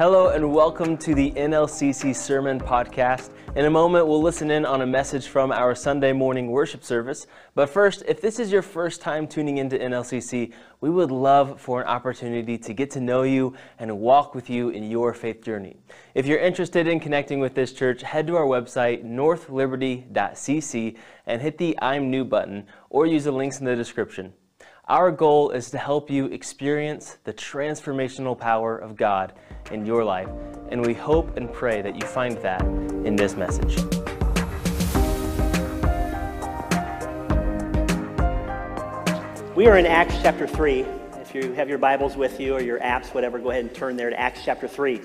Hello and welcome to the NLCC Sermon Podcast. In a moment, we'll listen in on a message from our Sunday morning worship service. But first, if this is your first time tuning into NLCC, we would love for an opportunity to get to know you and walk with you in your faith journey. If you're interested in connecting with this church, head to our website, northliberty.cc, and hit the I'm New button or use the links in the description. Our goal is to help you experience the transformational power of God in your life, and we hope and pray that you find that in this message. We are in Acts chapter 3. If you have your Bibles with you or your apps, whatever, go ahead and turn there to Acts chapter 3.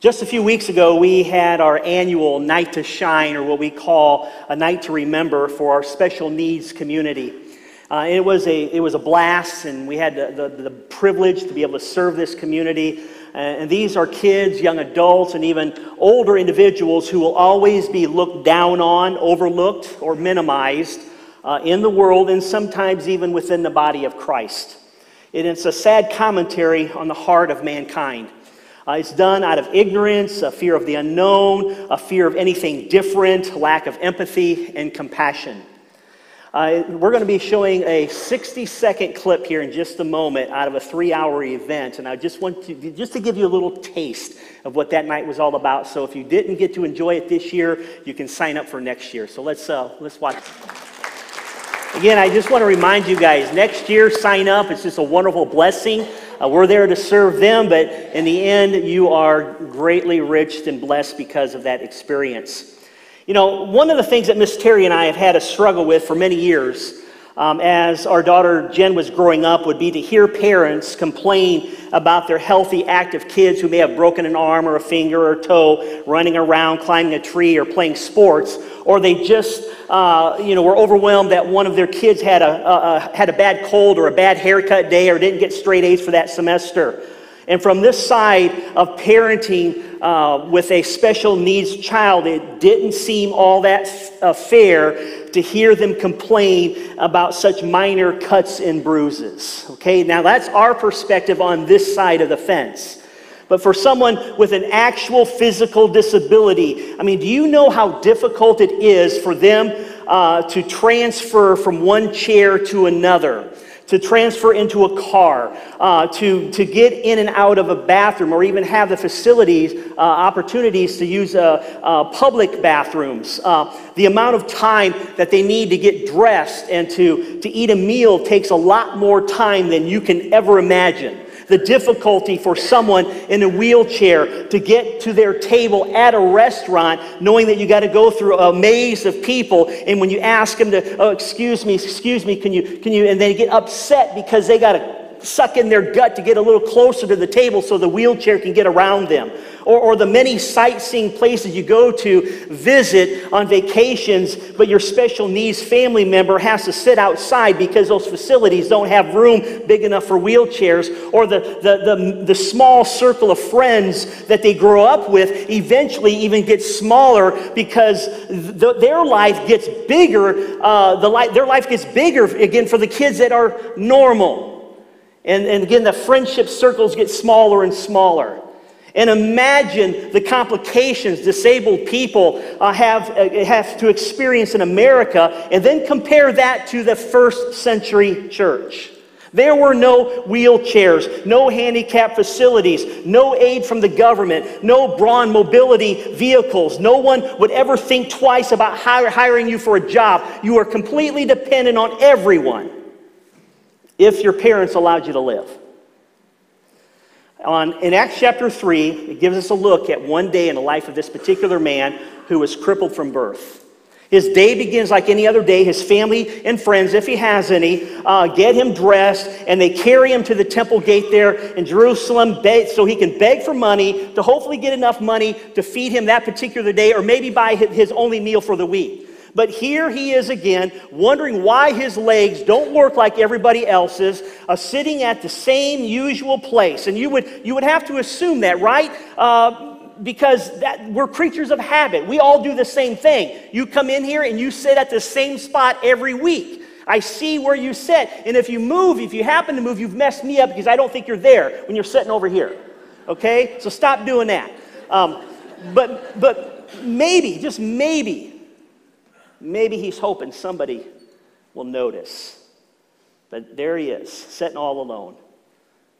Just a few weeks ago, we had our annual Night to Shine, or what we call a night to remember for our special needs community. Uh, it, was a, it was a blast, and we had the, the, the privilege to be able to serve this community. Uh, and these are kids, young adults, and even older individuals who will always be looked down on, overlooked, or minimized uh, in the world, and sometimes even within the body of Christ. It is a sad commentary on the heart of mankind. Uh, it's done out of ignorance, a fear of the unknown, a fear of anything different, lack of empathy and compassion. Uh, we're going to be showing a 60 second clip here in just a moment out of a three hour event. And I just want to, just to give you a little taste of what that night was all about. So if you didn't get to enjoy it this year, you can sign up for next year. So let's, uh, let's watch. Again, I just want to remind you guys next year, sign up. It's just a wonderful blessing. Uh, we're there to serve them, but in the end, you are greatly enriched and blessed because of that experience. You know, one of the things that Miss Terry and I have had a struggle with for many years um, as our daughter Jen was growing up would be to hear parents complain about their healthy, active kids who may have broken an arm or a finger or a toe running around, climbing a tree, or playing sports, or they just, uh, you know, were overwhelmed that one of their kids had a, a, had a bad cold or a bad haircut day or didn't get straight A's for that semester. And from this side of parenting uh, with a special needs child, it didn't seem all that uh, fair to hear them complain about such minor cuts and bruises. Okay, now that's our perspective on this side of the fence. But for someone with an actual physical disability, I mean, do you know how difficult it is for them uh, to transfer from one chair to another? To transfer into a car, uh, to, to get in and out of a bathroom, or even have the facilities, uh, opportunities to use uh, public bathrooms. Uh, the amount of time that they need to get dressed and to, to eat a meal takes a lot more time than you can ever imagine the difficulty for someone in a wheelchair to get to their table at a restaurant, knowing that you got to go through a maze of people. And when you ask them to, oh, excuse me, excuse me, can you, can you, and they get upset because they got to suck in their gut to get a little closer to the table so the wheelchair can get around them. Or, or the many sightseeing places you go to visit on vacations, but your special needs family member has to sit outside because those facilities don't have room big enough for wheelchairs. Or the, the, the, the small circle of friends that they grow up with eventually even gets smaller because the, their life gets bigger. Uh, the li- their life gets bigger again for the kids that are normal. And, and again, the friendship circles get smaller and smaller. And imagine the complications disabled people uh, have, uh, have to experience in America, and then compare that to the first century church. There were no wheelchairs, no handicap facilities, no aid from the government, no Braun mobility vehicles. No one would ever think twice about hiring you for a job. You are completely dependent on everyone if your parents allowed you to live. On, in Acts chapter 3, it gives us a look at one day in the life of this particular man who was crippled from birth. His day begins like any other day. His family and friends, if he has any, uh, get him dressed and they carry him to the temple gate there in Jerusalem so he can beg for money to hopefully get enough money to feed him that particular day or maybe buy his only meal for the week. But here he is again, wondering why his legs don't work like everybody else's, uh, sitting at the same usual place. And you would, you would have to assume that, right? Uh, because that, we're creatures of habit. We all do the same thing. You come in here and you sit at the same spot every week. I see where you sit. And if you move, if you happen to move, you've messed me up because I don't think you're there when you're sitting over here. Okay? So stop doing that. Um, but, but maybe, just maybe, maybe he's hoping somebody will notice. But there he is, sitting all alone.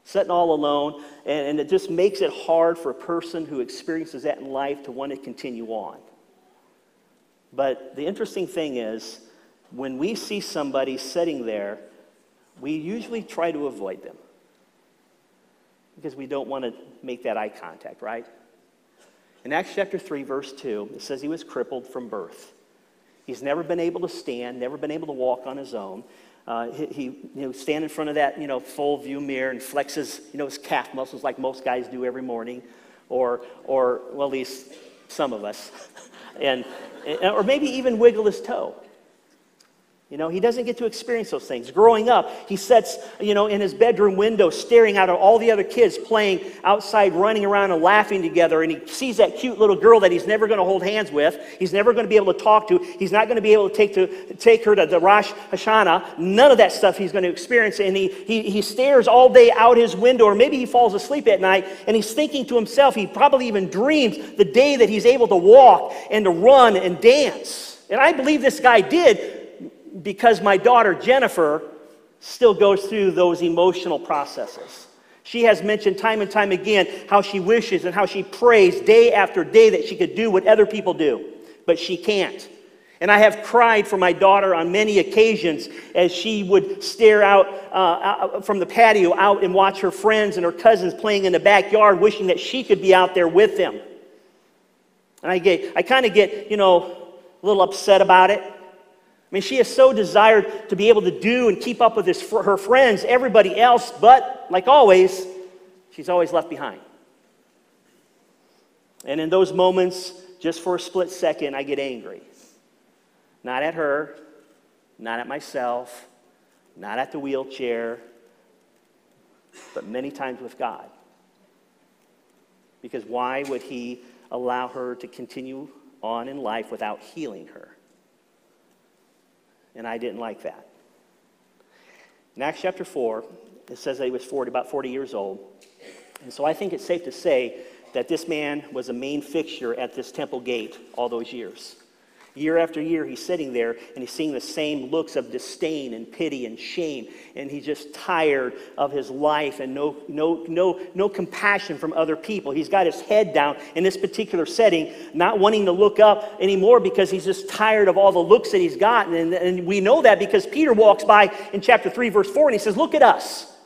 Sitting all alone, and, and it just makes it hard for a person who experiences that in life to want to continue on. But the interesting thing is, when we see somebody sitting there, we usually try to avoid them because we don't want to make that eye contact, right? In Acts chapter 3, verse 2, it says he was crippled from birth. He's never been able to stand, never been able to walk on his own. Uh, he, he, you know, stand in front of that, you know, full view mirror and flexes, you know, his calf muscles like most guys do every morning, or, or well, at least some of us, and, or maybe even wiggle his toe. You know, he doesn't get to experience those things. Growing up, he sits, you know, in his bedroom window staring out at all the other kids playing outside, running around and laughing together. And he sees that cute little girl that he's never going to hold hands with. He's never going to be able to talk to. He's not going to be able to take, to, take her to the Rosh Hashanah. None of that stuff he's going to experience. And he, he, he stares all day out his window, or maybe he falls asleep at night and he's thinking to himself, he probably even dreams the day that he's able to walk and to run and dance. And I believe this guy did because my daughter Jennifer still goes through those emotional processes. She has mentioned time and time again how she wishes and how she prays day after day that she could do what other people do, but she can't. And I have cried for my daughter on many occasions as she would stare out, uh, from the patio out and watch her friends and her cousins playing in the backyard, wishing that she could be out there with them. And I get, I kind of get, you know, a little upset about it. I mean, she has so desired to be able to do and keep up with her friends, everybody else, but like always, she's always left behind. And in those moments, just for a split second, I get angry. Not at her, not at myself, not at the wheelchair, but many times with God. Because why would He allow her to continue on in life without healing her? And I didn't like that. In Acts chapter 4, it says that he was 40, about 40 years old. And so I think it's safe to say that this man was a main fixture at this temple gate all those years. Year after year, he's sitting there and he's seeing the same looks of disdain and pity and shame. And he's just tired of his life and no, no, no, no compassion from other people. He's got his head down in this particular setting, not wanting to look up anymore because he's just tired of all the looks that he's gotten. And, and we know that because Peter walks by in chapter 3, verse 4, and he says, Look at us.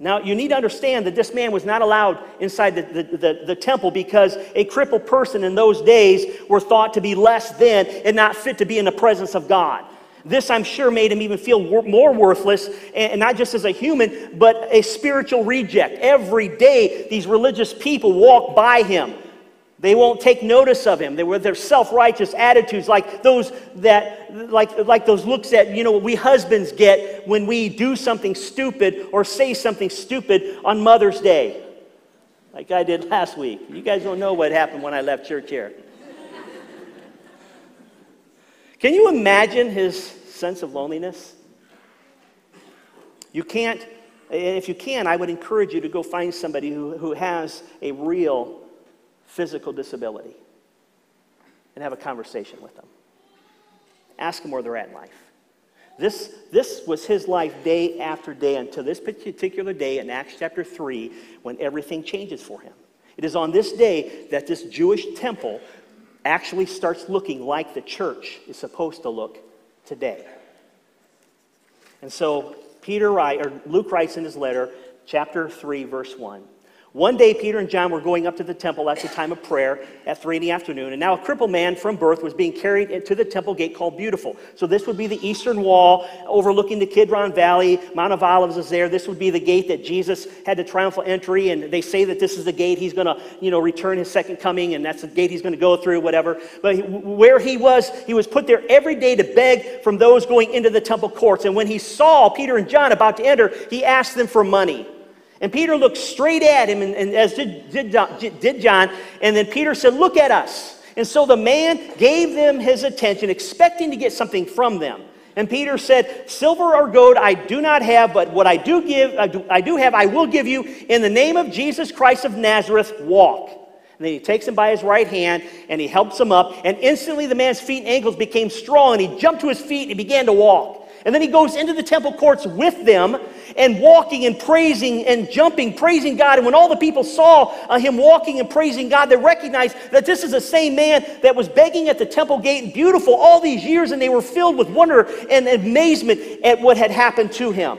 Now, you need to understand that this man was not allowed inside the, the, the, the, temple because a crippled person in those days were thought to be less than and not fit to be in the presence of God. This, I'm sure, made him even feel more worthless, and not just as a human, but a spiritual reject. Every day, these religious people walk by him they won't take notice of him. They were their self-righteous attitudes, like those that, like, like those looks that you know we husbands get when we do something stupid or say something stupid on Mother's Day, like I did last week. You guys don't know what happened when I left church here. Can you imagine his sense of loneliness? You can't, and if you can, I would encourage you to go find somebody who, who has a real physical disability and have a conversation with them. Ask them where they're at in life. This, this was his life day after day until this particular day in Acts chapter 3 when everything changes for him. It is on this day that this Jewish temple actually starts looking like the church is supposed to look today. And so Peter or Luke writes in his letter, chapter 3, verse 1. One day, Peter and John were going up to the temple at the time of prayer at three in the afternoon, and now a crippled man from birth was being carried to the temple gate called Beautiful. So, this would be the eastern wall overlooking the Kidron Valley. Mount of Olives is there. This would be the gate that Jesus had the triumphal entry, and they say that this is the gate he's going to, you know, return his second coming, and that's the gate he's going to go through, whatever. But where he was, he was put there every day to beg from those going into the temple courts. And when he saw Peter and John about to enter, he asked them for money. And Peter looked straight at him, and, and as did, did, did John. And then Peter said, Look at us. And so the man gave them his attention, expecting to get something from them. And Peter said, Silver or gold I do not have, but what I do give, I do, I do have, I will give you. In the name of Jesus Christ of Nazareth, walk. And then he takes him by his right hand and he helps him up. And instantly the man's feet and ankles became strong, and he jumped to his feet and he began to walk. And then he goes into the temple courts with them and walking and praising and jumping, praising God. And when all the people saw uh, him walking and praising God, they recognized that this is the same man that was begging at the temple gate and beautiful all these years, and they were filled with wonder and amazement at what had happened to him.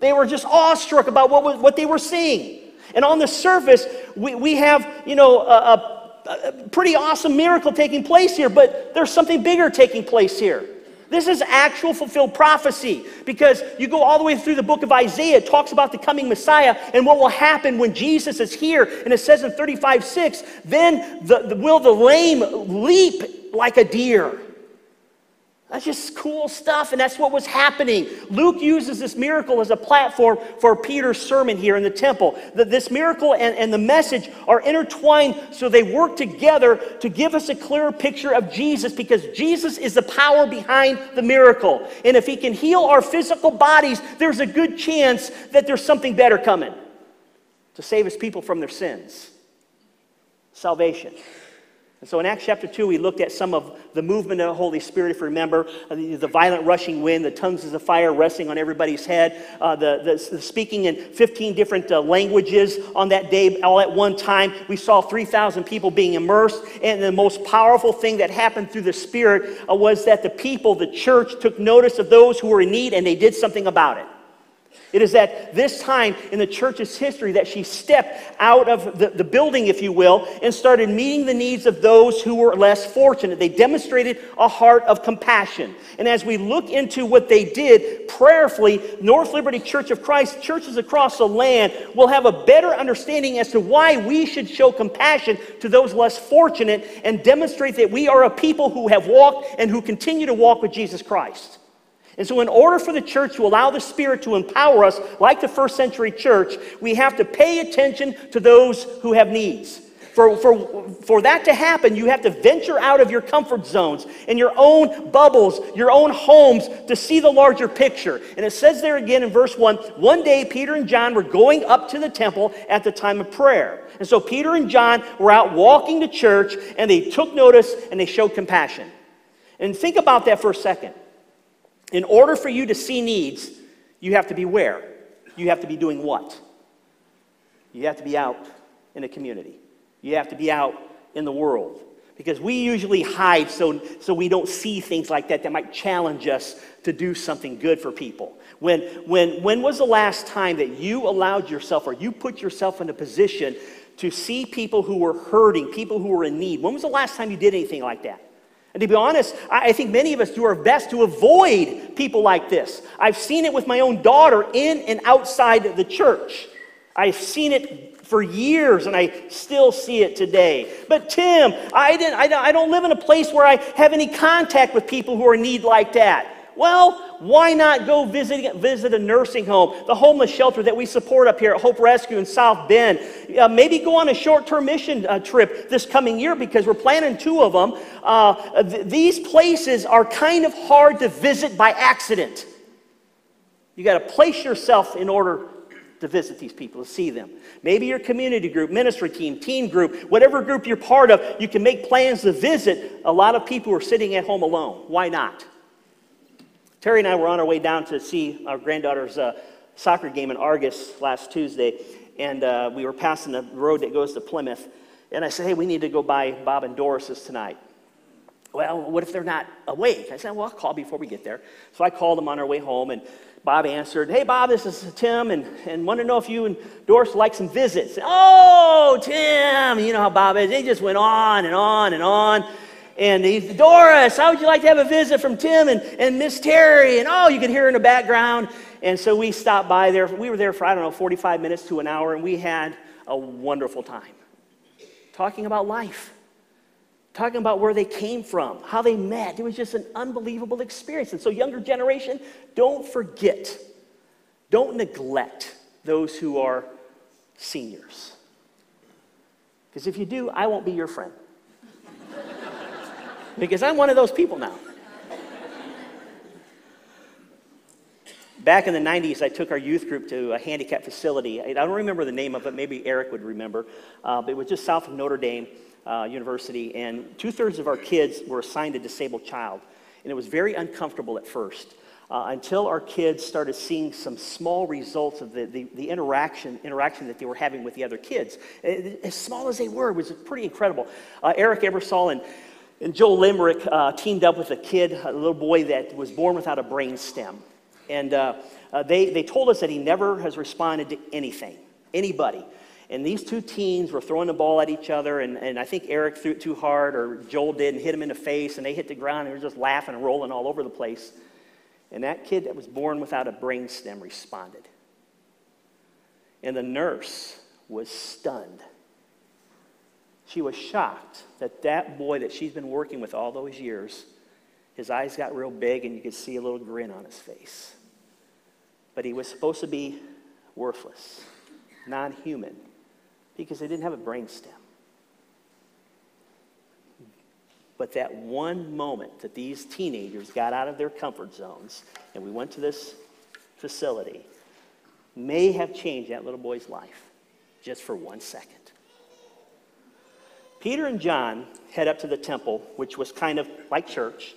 They were just awestruck about what, what they were seeing. And on the surface, we, we have, you know, a, a pretty awesome miracle taking place here, but there's something bigger taking place here. This is actual fulfilled prophecy because you go all the way through the book of Isaiah, it talks about the coming Messiah and what will happen when Jesus is here. And it says in 35 6, then the, the, will the lame leap like a deer. That's just cool stuff, and that's what was happening. Luke uses this miracle as a platform for Peter's sermon here in the temple. That this miracle and, and the message are intertwined so they work together to give us a clearer picture of Jesus because Jesus is the power behind the miracle. And if he can heal our physical bodies, there's a good chance that there's something better coming to save his people from their sins salvation. And so in Acts chapter 2, we looked at some of the movement of the Holy Spirit, if you remember, uh, the, the violent rushing wind, the tongues of fire resting on everybody's head, uh, the, the, the, speaking in 15 different uh, languages on that day, all at one time. We saw 3,000 people being immersed. And the most powerful thing that happened through the Spirit uh, was that the people, the church, took notice of those who were in need and they did something about it. It is at this time in the church's history that she stepped out of the, the building, if you will, and started meeting the needs of those who were less fortunate. They demonstrated a heart of compassion. And as we look into what they did prayerfully, North Liberty Church of Christ, churches across the land will have a better understanding as to why we should show compassion to those less fortunate and demonstrate that we are a people who have walked and who continue to walk with Jesus Christ. And so, in order for the church to allow the Spirit to empower us, like the first century church, we have to pay attention to those who have needs. For, for, for that to happen, you have to venture out of your comfort zones and your own bubbles, your own homes, to see the larger picture. And it says there again in verse 1 one day Peter and John were going up to the temple at the time of prayer. And so Peter and John were out walking to church and they took notice and they showed compassion. And think about that for a second. In order for you to see needs, you have to be where? You have to be doing what? You have to be out in a community. You have to be out in the world. Because we usually hide so, so we don't see things like that that might challenge us to do something good for people. When, when, when was the last time that you allowed yourself or you put yourself in a position to see people who were hurting, people who were in need? When was the last time you did anything like that? And to be honest, I think many of us do our best to avoid people like this. I've seen it with my own daughter in and outside the church. I've seen it for years and I still see it today. But Tim, I, didn't, I don't live in a place where I have any contact with people who are in need like that. Well, why not go visit, visit a nursing home, the homeless shelter that we support up here at Hope Rescue in South Bend? Uh, maybe go on a short term mission uh, trip this coming year because we're planning two of them. Uh, th- these places are kind of hard to visit by accident. You got to place yourself in order to visit these people, to see them. Maybe your community group, ministry team, teen group, whatever group you're part of, you can make plans to visit a lot of people are sitting at home alone. Why not? Terry and I were on our way down to see our granddaughter's uh, soccer game in Argos last Tuesday, and uh, we were passing the road that goes to Plymouth. And I said, Hey, we need to go by Bob and Doris's tonight. Well, what if they're not awake? I said, Well, I'll call before we get there. So I called them on our way home, and Bob answered, Hey, Bob, this is Tim, and, and want to know if you and Doris like some visits. Oh, Tim, you know how Bob is. They just went on and on and on. And he's, Doris, how would you like to have a visit from Tim and, and Miss Terry? And oh, you could hear her in the background. And so we stopped by there. We were there for, I don't know, 45 minutes to an hour, and we had a wonderful time talking about life, talking about where they came from, how they met. It was just an unbelievable experience. And so, younger generation, don't forget, don't neglect those who are seniors. Because if you do, I won't be your friend because I'm one of those people now. Back in the 90s, I took our youth group to a handicap facility. I don't remember the name of it, maybe Eric would remember, uh, but it was just south of Notre Dame uh, University, and two thirds of our kids were assigned a disabled child. And it was very uncomfortable at first. Uh, until our kids started seeing some small results of the, the, the, interaction, interaction that they were having with the other kids. As small as they were, it was pretty incredible. Uh, Eric Ebersol and, and Joel Limerick uh, teamed up with a kid, a little boy that was born without a brain stem. And uh, uh, they, they told us that he never has responded to anything, anybody. And these two teens were throwing the ball at each other, and, and I think Eric threw it too hard, or Joel did, and hit him in the face, and they hit the ground, and they were just laughing and rolling all over the place. And that kid that was born without a brain stem responded. And the nurse was stunned. She was shocked that that boy that she's been working with all those years, his eyes got real big, and you could see a little grin on his face. But he was supposed to be worthless, non human because they didn't have a brain stem. But that one moment that these teenagers got out of their comfort zones and we went to this facility may have changed that little boy's life just for one second. Peter and John head up to the temple, which was kind of like church,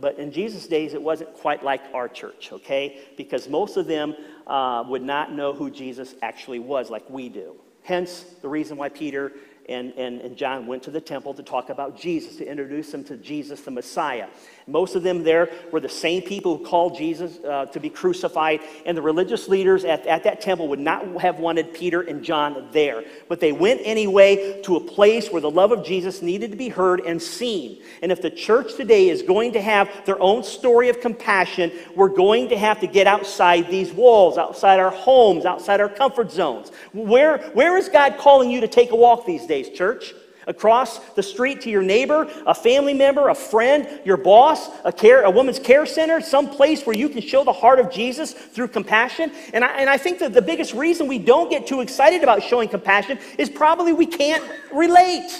but in Jesus' days, it wasn't quite like our church, okay? Because most of them uh, would not know who Jesus actually was like we do. Hence, the reason why Peter and, and, and John went to the temple to talk about Jesus, to introduce them to Jesus, the Messiah. Most of them there were the same people who called Jesus uh, to be crucified, and the religious leaders at, at that temple would not have wanted Peter and John there. But they went anyway to a place where the love of Jesus needed to be heard and seen. And if the church today is going to have their own story of compassion, we're going to have to get outside these walls, outside our homes, outside our comfort zones. Where, where is God calling you to take a walk these days, church? Across the street to your neighbor, a family member, a friend, your boss, a, care, a woman's care center, some place where you can show the heart of Jesus through compassion. And I, and I think that the biggest reason we don't get too excited about showing compassion is probably we can't relate.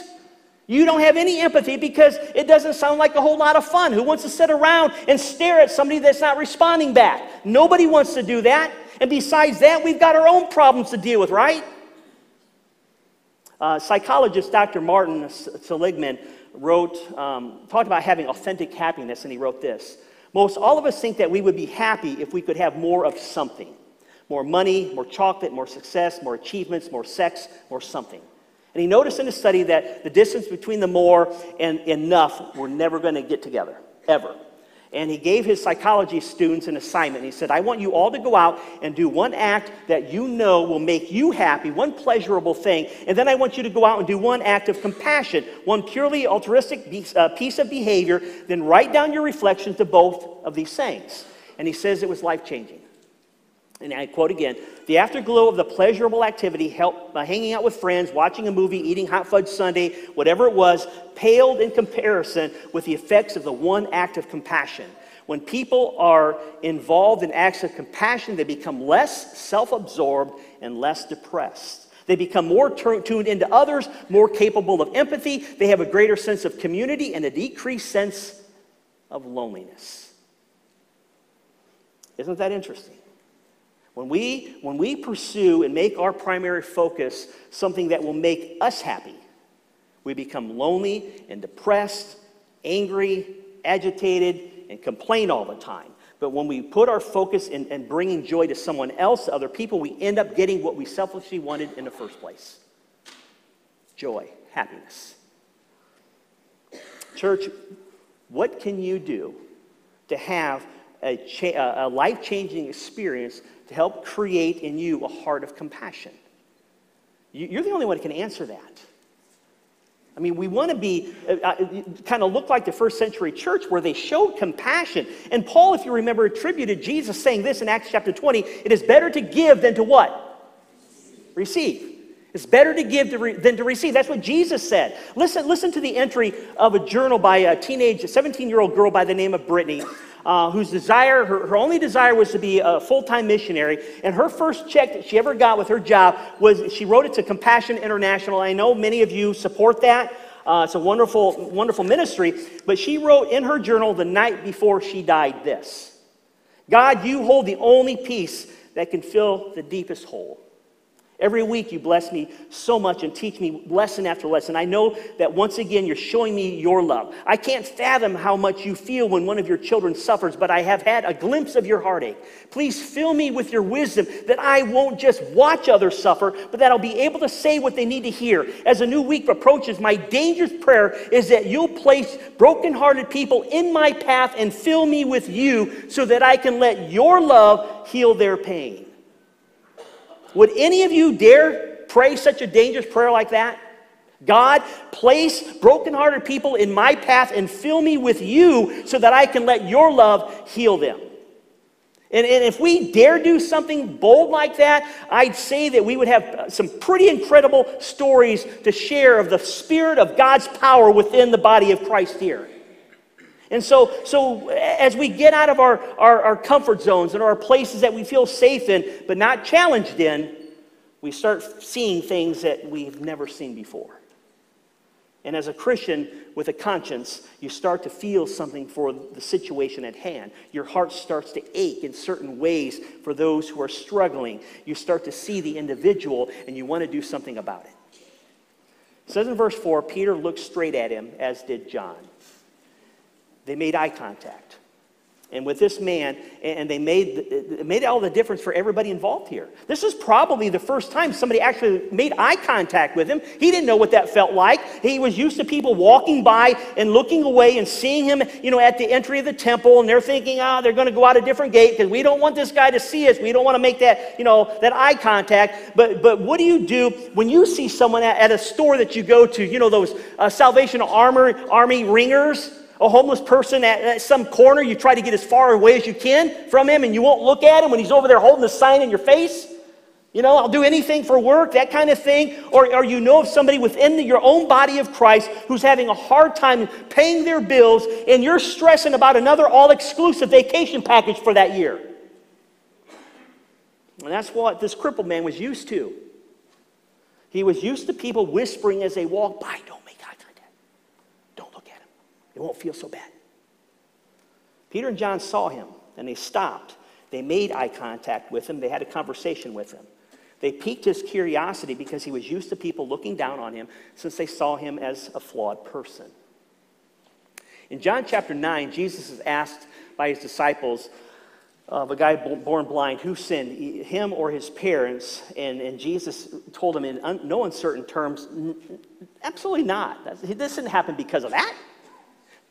You don't have any empathy because it doesn't sound like a whole lot of fun. Who wants to sit around and stare at somebody that's not responding back? Nobody wants to do that. And besides that, we've got our own problems to deal with, right? Uh, psychologist Dr. Martin Seligman wrote, um, talked about having authentic happiness, and he wrote this Most all of us think that we would be happy if we could have more of something more money, more chocolate, more success, more achievements, more sex, more something. And he noticed in his study that the distance between the more and enough were never going to get together, ever and he gave his psychology students an assignment. He said, I want you all to go out and do one act that you know will make you happy, one pleasurable thing, and then I want you to go out and do one act of compassion, one purely altruistic uh, piece of behavior, then write down your reflections to both of these things. And he says it was life changing and I quote again the afterglow of the pleasurable activity, help, uh, hanging out with friends, watching a movie, eating hot fudge sundae, whatever it was, paled in comparison with the effects of the one act of compassion. When people are involved in acts of compassion, they become less self absorbed and less depressed. They become more tuned into others, more capable of empathy. They have a greater sense of community and a decreased sense of loneliness. Isn't that interesting? When we, when we pursue and make our primary focus something that will make us happy, we become lonely and depressed, angry, agitated, and complain all the time. But when we put our focus in, in bringing joy to someone else, to other people, we end up getting what we selfishly wanted in the first place joy, happiness. Church, what can you do to have a, cha- a life changing experience to help create in you a heart of compassion? You're the only one who can answer that. I mean, we want to be, uh, uh kind of look like the first century church where they showed compassion. And Paul, if you remember, attributed Jesus saying this in Acts chapter 20 it is better to give than to what? Receive. It's better to give to re- than to receive. That's what Jesus said. Listen, listen to the entry of a journal by a teenage, 17 year old girl by the name of Brittany uh, whose desire, her, her only desire was to be a full time missionary. And her first check that she ever got with her job was she wrote it to Compassion International. I know many of you support that. Uh, it's a wonderful, wonderful ministry. But she wrote in her journal the night before she died this. God, you hold the only peace that can fill the deepest hole. Every week you bless me so much and teach me lesson after lesson. I know that once again you're showing me your love. I can't fathom how much you feel when one of your children suffers, but I have had a glimpse of your heartache. Please fill me with your wisdom that I won't just watch others suffer, but that I'll be able to say what they need to hear. As a new week approaches, my dangerous prayer is that you'll place brokenhearted people in my path and fill me with you so that I can let your love heal their pain. Would any of you dare pray such a dangerous prayer like that? God, place brokenhearted people in my path and fill me with you so that I can let your love heal them. And, and, if we dare do something bold like that, I'd say that we would have some pretty incredible stories to share of the Spirit of God's power within the body of Christ here. And so, so as we get out of our, our, our comfort zones and our places that we feel safe in, but not challenged in, we start seeing things that we've never seen before. And as a Christian with a conscience, you start to feel something for the situation at hand. Your heart starts to ache in certain ways for those who are struggling. You start to see the individual and you want to do something about it. It says in verse 4 Peter looked straight at him, as did John. They made eye contact. And with this man, and they made, made all the difference for everybody involved here. This is probably the first time somebody actually made eye contact with him. He didn't know what that felt like. He was used to people walking by and looking away and seeing him, you know, at the entry of the temple, and they're thinking, ah, oh, they're going to go out a different gate because we don't want this guy to see us. We don't want to make that, you know, that eye contact. But, but what do you do when you see someone at, at a store that you go to, you know, those uh, Salvation Armor, Army ringers? A homeless person at, at, some corner, you try to get as far away as you can from him and you won't look at him when he's over there holding the sign in your face. You know, I'll do anything for work, that kind of thing. Or, or you know of somebody within the, your own body of Christ who's having a hard time paying their bills and you're stressing about another all exclusive vacation package for that year. And that's what this crippled man was used to. He was used to people whispering as they walk by, don't won't feel so bad. Peter and John saw him and they stopped. They made eye contact with him. They had a conversation with him. They piqued his curiosity because he was used to people looking down on him since they saw him as a flawed person. In John chapter 9, Jesus is asked by his disciples of a guy born blind who sinned, him or his parents. And, and Jesus told him in un, no uncertain terms, absolutely not. this didn't happen because of that.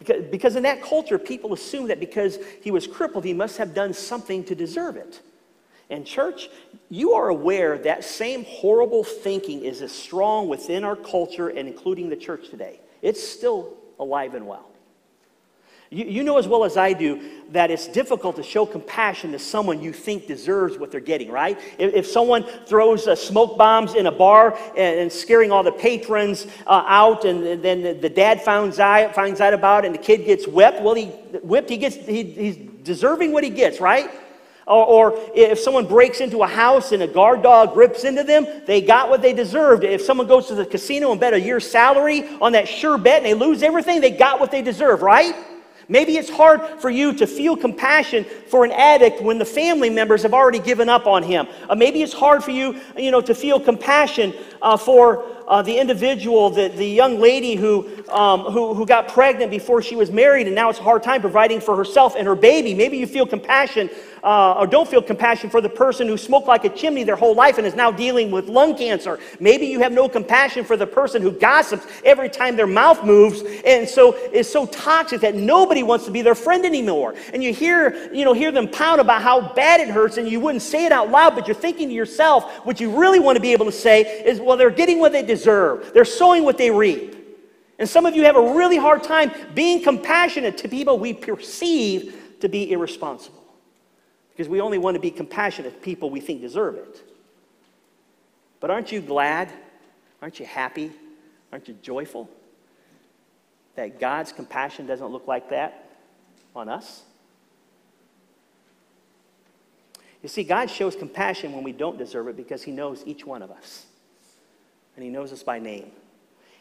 Because, because in that culture, people assume that because he was crippled, he must have done something to deserve it. And, church, you are aware that same horrible thinking is as strong within our culture and including the church today. It's still alive and well. You, you know as well as I do that it's difficult to show compassion to someone you think deserves what they're getting, right? If, if someone throws uh, smoke bombs in a bar and, and scaring all the patrons uh, out, and, and, then the, the dad finds out, finds out about it, and the kid gets whipped, well, he whipped, he gets, he, he's deserving what he gets, right? Or, or, if someone breaks into a house and a guard dog rips into them, they got what they deserved. If someone goes to the casino and bet a year's salary on that sure bet and they lose everything, they got what they deserve, right? Maybe it's hard for you to feel compassion for an addict when the family members have already given up on him. Uh, maybe it's hard for you, you know, to feel compassion uh, for uh, the individual, the, the young lady who, um, who, who got pregnant before she was married and now it's a hard time providing for herself and her baby. Maybe you feel compassion uh, or don't feel compassion for the person who smoked like a chimney their whole life and is now dealing with lung cancer. Maybe you have no compassion for the person who gossips every time their mouth moves and so is so toxic that nobody wants to be their friend anymore. And you hear, you know, hear them pound about how bad it hurts and you wouldn't say it out loud, but you're thinking to yourself, what you really want to be able to say is, well, they're getting what they deserve deserve. They're sowing what they reap. And some of you have a really hard time being compassionate to people we perceive to be irresponsible. Because we only want to be compassionate to people we think deserve it. But aren't you glad? Aren't you happy? Aren't you joyful that God's compassion doesn't look like that on us? You see, God shows compassion when we don't deserve it because He knows each one of us and He knows us by name.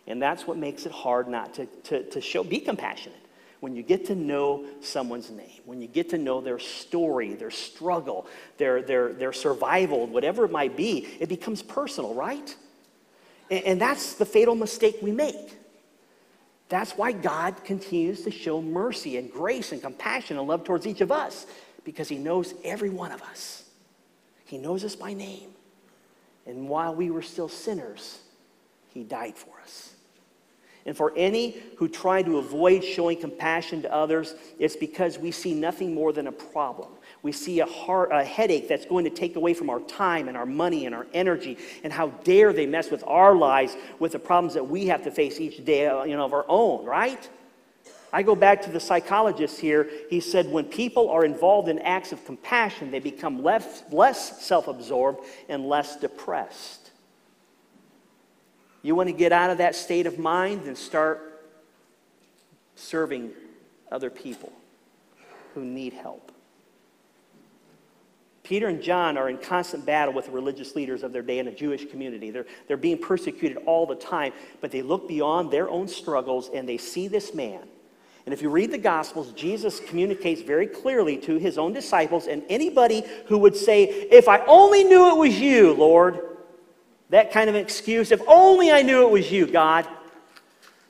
And that's what makes it hard not to, to, to show, be compassionate when you get to know someone's name, when you get to know their story, their struggle, their, their, their survival, whatever it might be, it becomes personal, right? And, and that's the fatal mistake we make. That's why God continues to show mercy and grace and compassion and love towards each of us, because He knows every one of us. He knows us by name. And while we were still sinners, He died for us. And for any who try to avoid showing compassion to others, it's because we see nothing more than a problem. We see a, heart, a headache that's going to take away from our time and our money and our energy. And how dare they mess with our lives with the problems that we have to face each day uh, you know, of our own, right? I go back to the psychologist here. He said when people are involved in acts of compassion, they become less, less self absorbed and less depressed. You want to get out of that state of mind and start serving other people who need help. Peter and John are in constant battle with the religious leaders of their day in a Jewish community. They're, they're being persecuted all the time, but they look beyond their own struggles and they see this man. And if you read the Gospels, Jesus communicates very clearly to his own disciples and anybody who would say, If I only knew it was you, Lord, that kind of excuse. If only I knew it was you, God.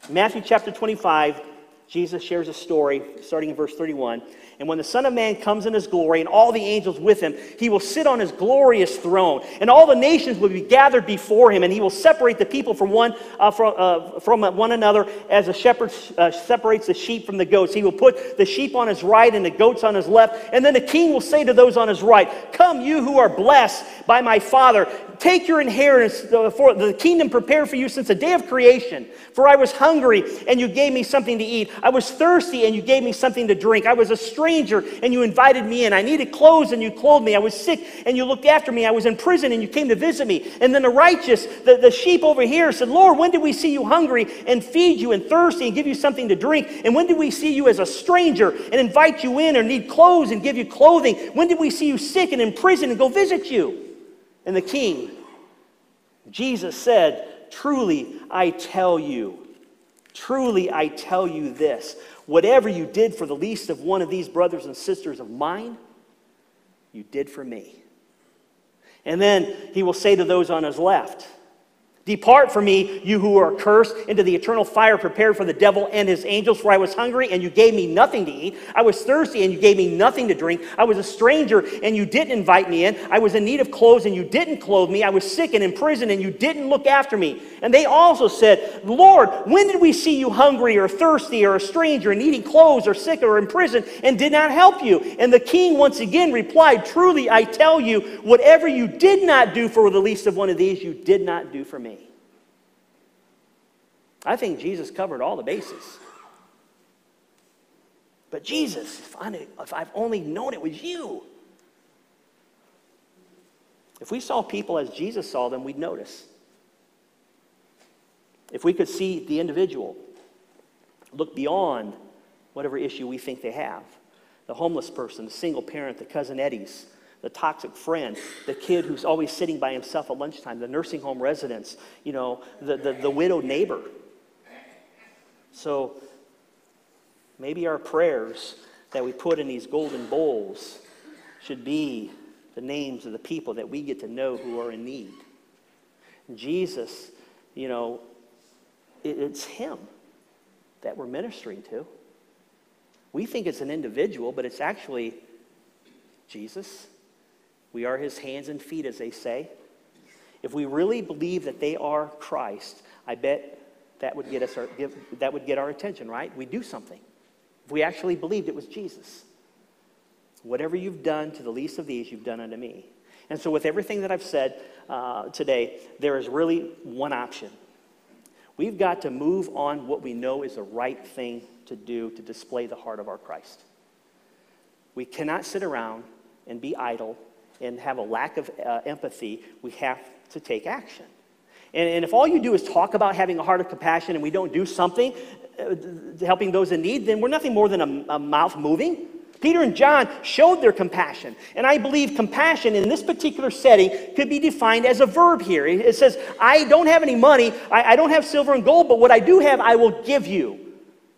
Matthew chapter 25, Jesus shares a story starting in verse 31. And when the Son of Man comes in his glory and all the angels with him, he will sit on his glorious throne. And all the nations will be gathered before him. And he will separate the people from one, uh, from, uh, from one another as a shepherd uh, separates the sheep from the goats. He will put the sheep on his right and the goats on his left. And then the king will say to those on his right, Come, you who are blessed by my Father. Take your inheritance for the kingdom prepared for you since the day of creation. For I was hungry, and you gave me something to eat. I was thirsty, and you gave me something to drink. I was a stranger, and you invited me in. I needed clothes, and you clothed me. I was sick, and you looked after me. I was in prison, and you came to visit me. And then the righteous, the, the sheep over here, said, Lord, when did we see you hungry and feed you, and thirsty and give you something to drink? And when did we see you as a stranger and invite you in, or need clothes and give you clothing? When did we see you sick and in prison and go visit you? And the king, Jesus said, Truly I tell you, truly I tell you this whatever you did for the least of one of these brothers and sisters of mine, you did for me. And then he will say to those on his left, Depart from me, you who are cursed, into the eternal fire prepared for the devil and his angels. For I was hungry, and you gave me nothing to eat. I was thirsty, and you gave me nothing to drink. I was a stranger, and you didn't invite me in. I was in need of clothes, and you didn't clothe me. I was sick and in prison, and you didn't look after me. And they also said, Lord, when did we see you hungry, or thirsty, or a stranger, and needing clothes, or sick, or in prison, and did not help you? And the king once again replied, Truly, I tell you, whatever you did not do for the least of one of these, you did not do for me. I think Jesus covered all the bases. But Jesus, if, I, if I've only known it was you. If we saw people as Jesus saw them, we'd notice. If we could see the individual, look beyond whatever issue we think they have the homeless person, the single parent, the cousin Eddie's, the toxic friend, the kid who's always sitting by himself at lunchtime, the nursing home residents, you know, the, the, the widowed neighbor. So maybe our prayers that we put in these golden bowls should be the names of the people that we get to know who are in need. Jesus, you know, it's Him that we're ministering to. We think it's an individual, but it's actually Jesus. We are His hands and feet, as they say. If we really believe that they are Christ, I bet that would get us our, give, that would get our attention, right? We do something. If we actually believed it was Jesus. Whatever you've done to the least of these, you've done unto me. And so, with everything that I've said uh, today, there is really one option. We've got to move on what we know is the right thing to do to display the heart of our Christ. We cannot sit around and be idle and have a lack of uh, empathy. We have to take action. And, and if all you do is talk about having a heart of compassion and we don't do something uh, helping those in need, then we're nothing more than a, a mouth moving. Peter and John showed their compassion. And I believe compassion in this particular setting could be defined as a verb here. It says, I don't have any money, I, I, don't have silver and gold, but what I do have, I will give you.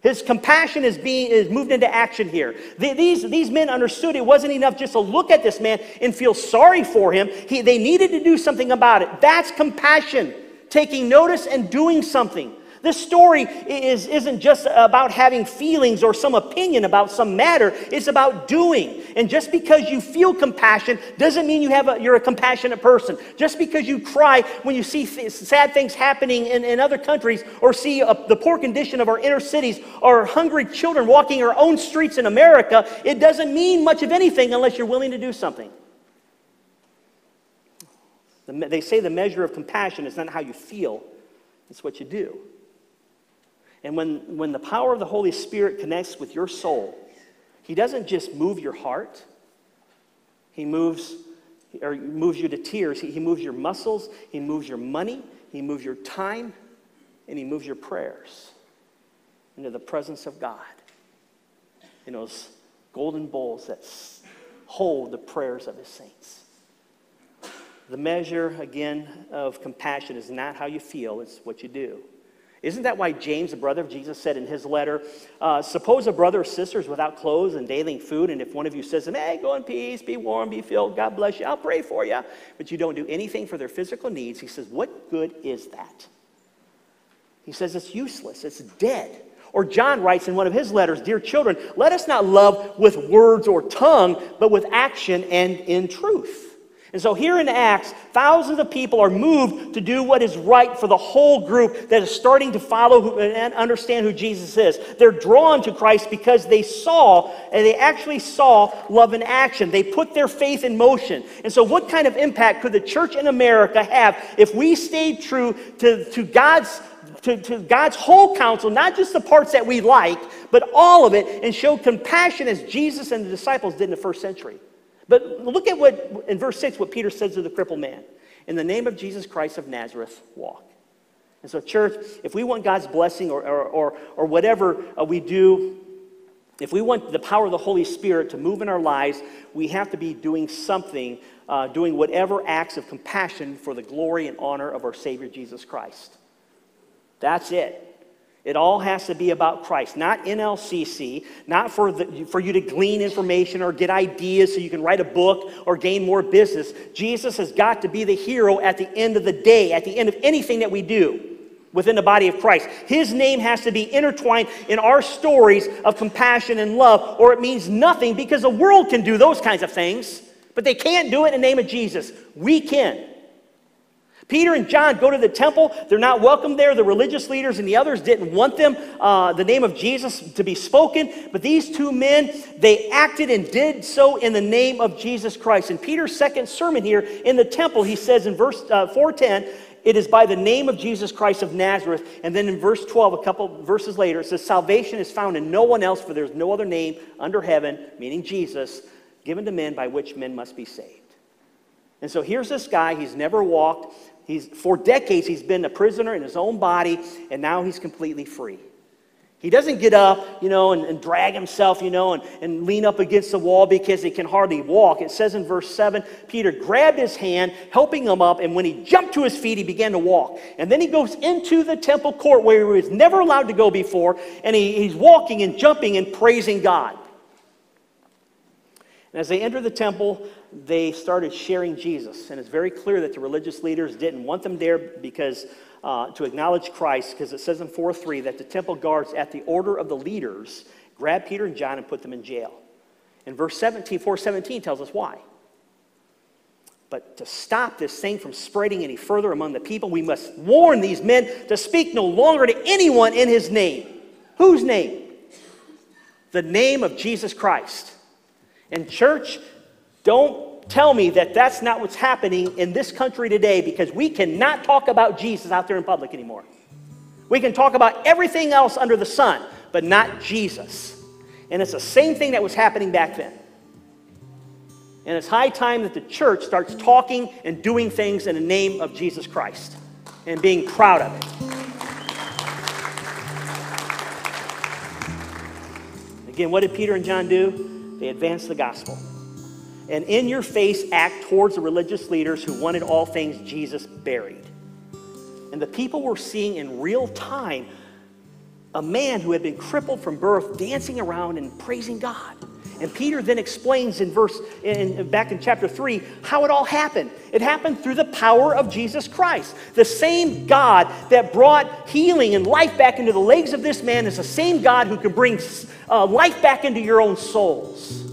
His compassion is being is moved into action here. The- these, these men understood it wasn't enough just to look at this man and feel sorry for him. He, they needed to do something about it. That's compassion, taking notice and doing something. This story is, isn't just about having feelings or some opinion about some matter. It's about doing. And just because you feel compassion doesn't mean you have a, you're a compassionate person. Just because you cry when you see th- sad things happening in, in other countries or see a, the poor condition of our inner cities or hungry children walking our own streets in America, it doesn't mean much of anything unless you're willing to do something. The, they say the measure of compassion is not how you feel, it's what you do. And when, when the power of the Holy Spirit connects with your soul, He doesn't just move your heart, He moves, or moves you to tears. He, he moves your muscles, He moves your money, He moves your time, and He moves your prayers into the presence of God in those golden bowls that hold the prayers of His saints. The measure, again, of compassion is not how you feel, it's what you do. Isn't that why James, the brother of Jesus, said in his letter, uh, Suppose a brother or sister is without clothes and daily food, and if one of you says to them, Hey, go in peace, be warm, be filled, God bless you, I'll pray for you, but you don't do anything for their physical needs, he says, What good is that? He says it's useless, it's dead. Or John writes in one of his letters, Dear children, let us not love with words or tongue, but with action and in truth. And so here in Acts, thousands of people are moved to do what is right for the whole group that is starting to follow and understand who Jesus is. They're drawn to Christ because they saw, and they actually saw love in action. They put their faith in motion. And so, what kind of impact could the church in America have if we stayed true to, to God's to, to, God's whole counsel, not just the parts that we like, but all of it, and showed compassion as Jesus and the disciples did in the first century. But look at what, in verse 6, what Peter says to the crippled man In the name of Jesus Christ of Nazareth, walk. And so, church, if we want God's blessing or, or, or, or whatever uh, we do, if we want the power of the Holy Spirit to move in our lives, we have to be doing something, uh, doing whatever acts of compassion for the glory and honor of our Savior Jesus Christ. That's it. It all has to be about Christ, not NLCC, not for, the, for you to glean information or get ideas so you can write a book or gain more business. Jesus has got to be the hero at the end of the day, at the end of anything that we do within the body of Christ. His name has to be intertwined in our stories of compassion and love, or it means nothing because the world can do those kinds of things, but they can't do it in the name of Jesus. We can. Peter and John go to the temple. They're not welcome there. The religious leaders and the others didn't want them, uh, the name of Jesus, to be spoken. But these two men, they acted and did so in the name of Jesus Christ. In Peter's second sermon here in the temple, he says in verse uh, 410, it is by the name of Jesus Christ of Nazareth. And then in verse 12, a couple verses later, it says, Salvation is found in no one else, for there's no other name under heaven, meaning Jesus, given to men by which men must be saved. And so here's this guy, he's never walked. He's, for decades, he's been a prisoner in his own body, and now he's completely free. He doesn't get up, you know, and, and, drag himself, you know, and, and lean up against the wall because he can hardly walk. It says in verse 7 Peter grabbed his hand, helping him up, and when he jumped to his feet, he began to walk. And then he goes into the temple court where he was never allowed to go before, and he, he's walking and jumping and praising God. And as they enter the temple, they started sharing Jesus. And it's very clear that the religious leaders didn't want them there because uh, to acknowledge Christ, because it says in 4 3 that the temple guards, at the order of the leaders, grabbed Peter and John and put them in jail. And verse 17, 417 tells us why. But to stop this thing from spreading any further among the people, we must warn these men to speak no longer to anyone in his name. Whose name? The name of Jesus Christ. And, church, don't tell me that that's not what's happening in this country today because we cannot talk about Jesus out there in public anymore. We can talk about everything else under the sun, but not Jesus. And it's the same thing that was happening back then. And it's high time that the church starts talking and doing things in the name of Jesus Christ and being proud of it. Again, what did Peter and John do? They advanced the gospel. And in your face act towards the religious leaders who wanted all things Jesus buried. And the people were seeing in real time a man who had been crippled from birth dancing around and praising God. And Peter then explains in verse in, back in chapter 3 how it all happened. It happened through the power of Jesus Christ. The same God that brought healing and life back into the legs of this man is the same God who can bring uh, life back into your own souls.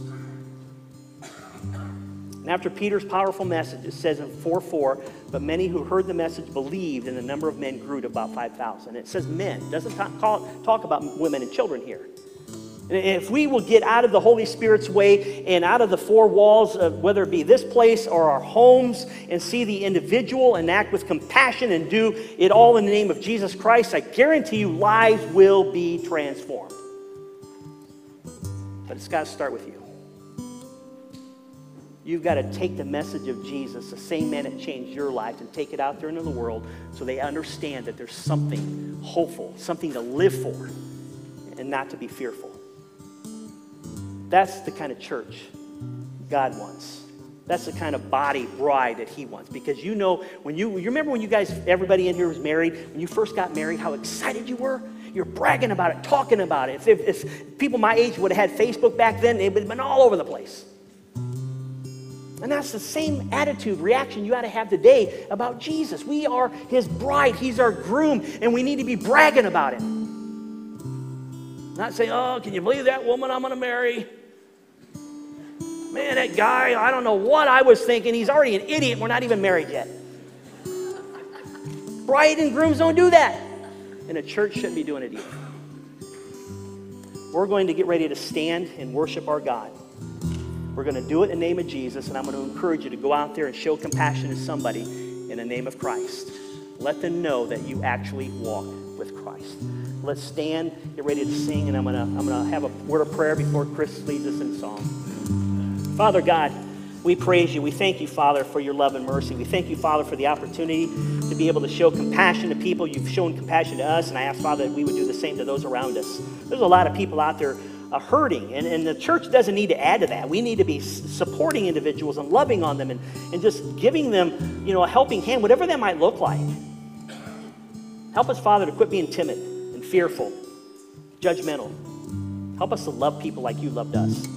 And after Peter's powerful message, it says in 4 4, but many who heard the message believed, and the number of men grew to about 5,000. It says men, it doesn't talk, talk about women and children here. And if we will get out of the Holy Spirit's way and out of the four walls of whether it be this place or our homes and see the individual and act with compassion and do it all in the name of Jesus Christ, I guarantee you lives will be transformed. But it's got to start with you. You've got to take the message of Jesus, the same man that changed your life, and take it out there into the world so they understand that there's something hopeful, something to live for, and not to be fearful. That's the kind of church God wants. That's the kind of body bride that he wants. Because you know, when you, you remember when you guys, everybody in here was married, when you first got married, how excited you were? You're bragging about it, talking about it. If, if, if people my age would have had Facebook back then, it would have been all over the place. And that's the same attitude, reaction you ought to have today about Jesus. We are his bride, he's our groom, and we need to be bragging about him. Not saying, oh, can you believe that woman I'm going to marry? Man, that guy, I don't know what I was thinking. He's already an idiot. We're not even married yet. Bride and grooms don't do that. And a church shouldn't be doing it either. We're going to get ready to stand and worship our God. We're going to do it in the name of Jesus, and I'm going to encourage you to go out there and show compassion to somebody in the name of Christ. Let them know that you actually walk with Christ. Let's stand, get ready to sing, and I'm going to, I'm going to have a word of prayer before Chris leads us in song. Father God, we praise you. We thank you, Father, for your love and mercy. We thank you, Father, for the opportunity to be able to show compassion to people. You've shown compassion to us, and I ask, Father, that we would do the same to those around us. There's a lot of people out there uh, hurting, and, and the church doesn't need to add to that. We need to be supporting individuals and loving on them and, and just giving them, you know, a helping hand, whatever that might look like. Help us, Father, to quit being timid and fearful, judgmental. Help us to love people like you loved us.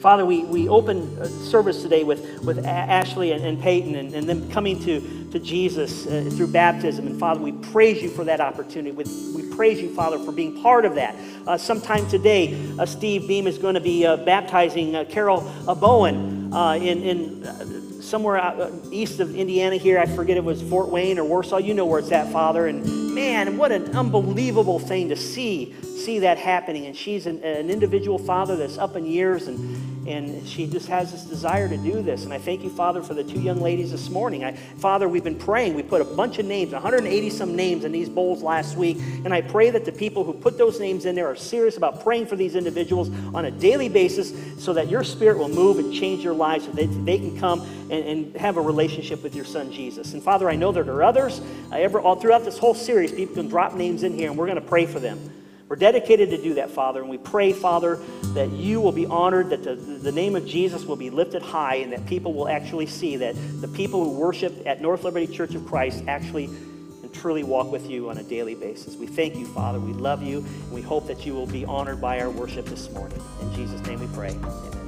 Father, we, we open service today with, with Ashley and, and Peyton and, and them coming to, to Jesus uh, through baptism. And Father, we praise you for that opportunity. We, we praise you, Father, for being part of that. Uh, sometime today, uh, Steve Beam is going to be uh, baptizing uh, Carol Bowen uh, in, in somewhere out, uh, east of Indiana here. I forget it was Fort Wayne or Warsaw. You know where it's at, Father. And man, what an unbelievable thing to see see that happening. And she's an, an individual father that's up in years and and she just has this desire to do this. And I thank you, Father, for the two young ladies this morning. I, Father, we've been praying. We put a bunch of names, 180 some names in these bowls last week. And I pray that the people who put those names in there are serious about praying for these individuals on a daily basis so that your spirit will move and change their lives so that they can come and, and have a relationship with your son, Jesus. And Father, I know there are others. I ever, all throughout this whole series, people can drop names in here, and we're going to pray for them. We're dedicated to do that, Father, and we pray, Father, that you will be honored, that the, the name of Jesus will be lifted high, and that people will actually see that the people who worship at North Liberty Church of Christ actually and truly walk with you on a daily basis. We thank you, Father. We love you, and we hope that you will be honored by our worship this morning. In Jesus' name we pray. Amen.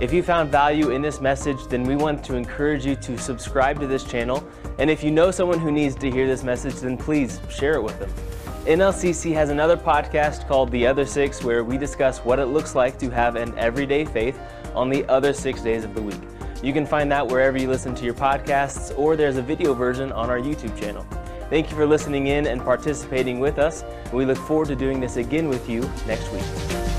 If you found value in this message, then we want to encourage you to subscribe to this channel and if you know someone who needs to hear this message, then please share it with them. NLCC has another podcast called The Other Six, where we discuss what it looks like to have an everyday faith on the other six days of the week. You can find that wherever you listen to your podcasts, or there's a video version on our YouTube channel. Thank you for listening in and participating with us. We look forward to doing this again with you next week.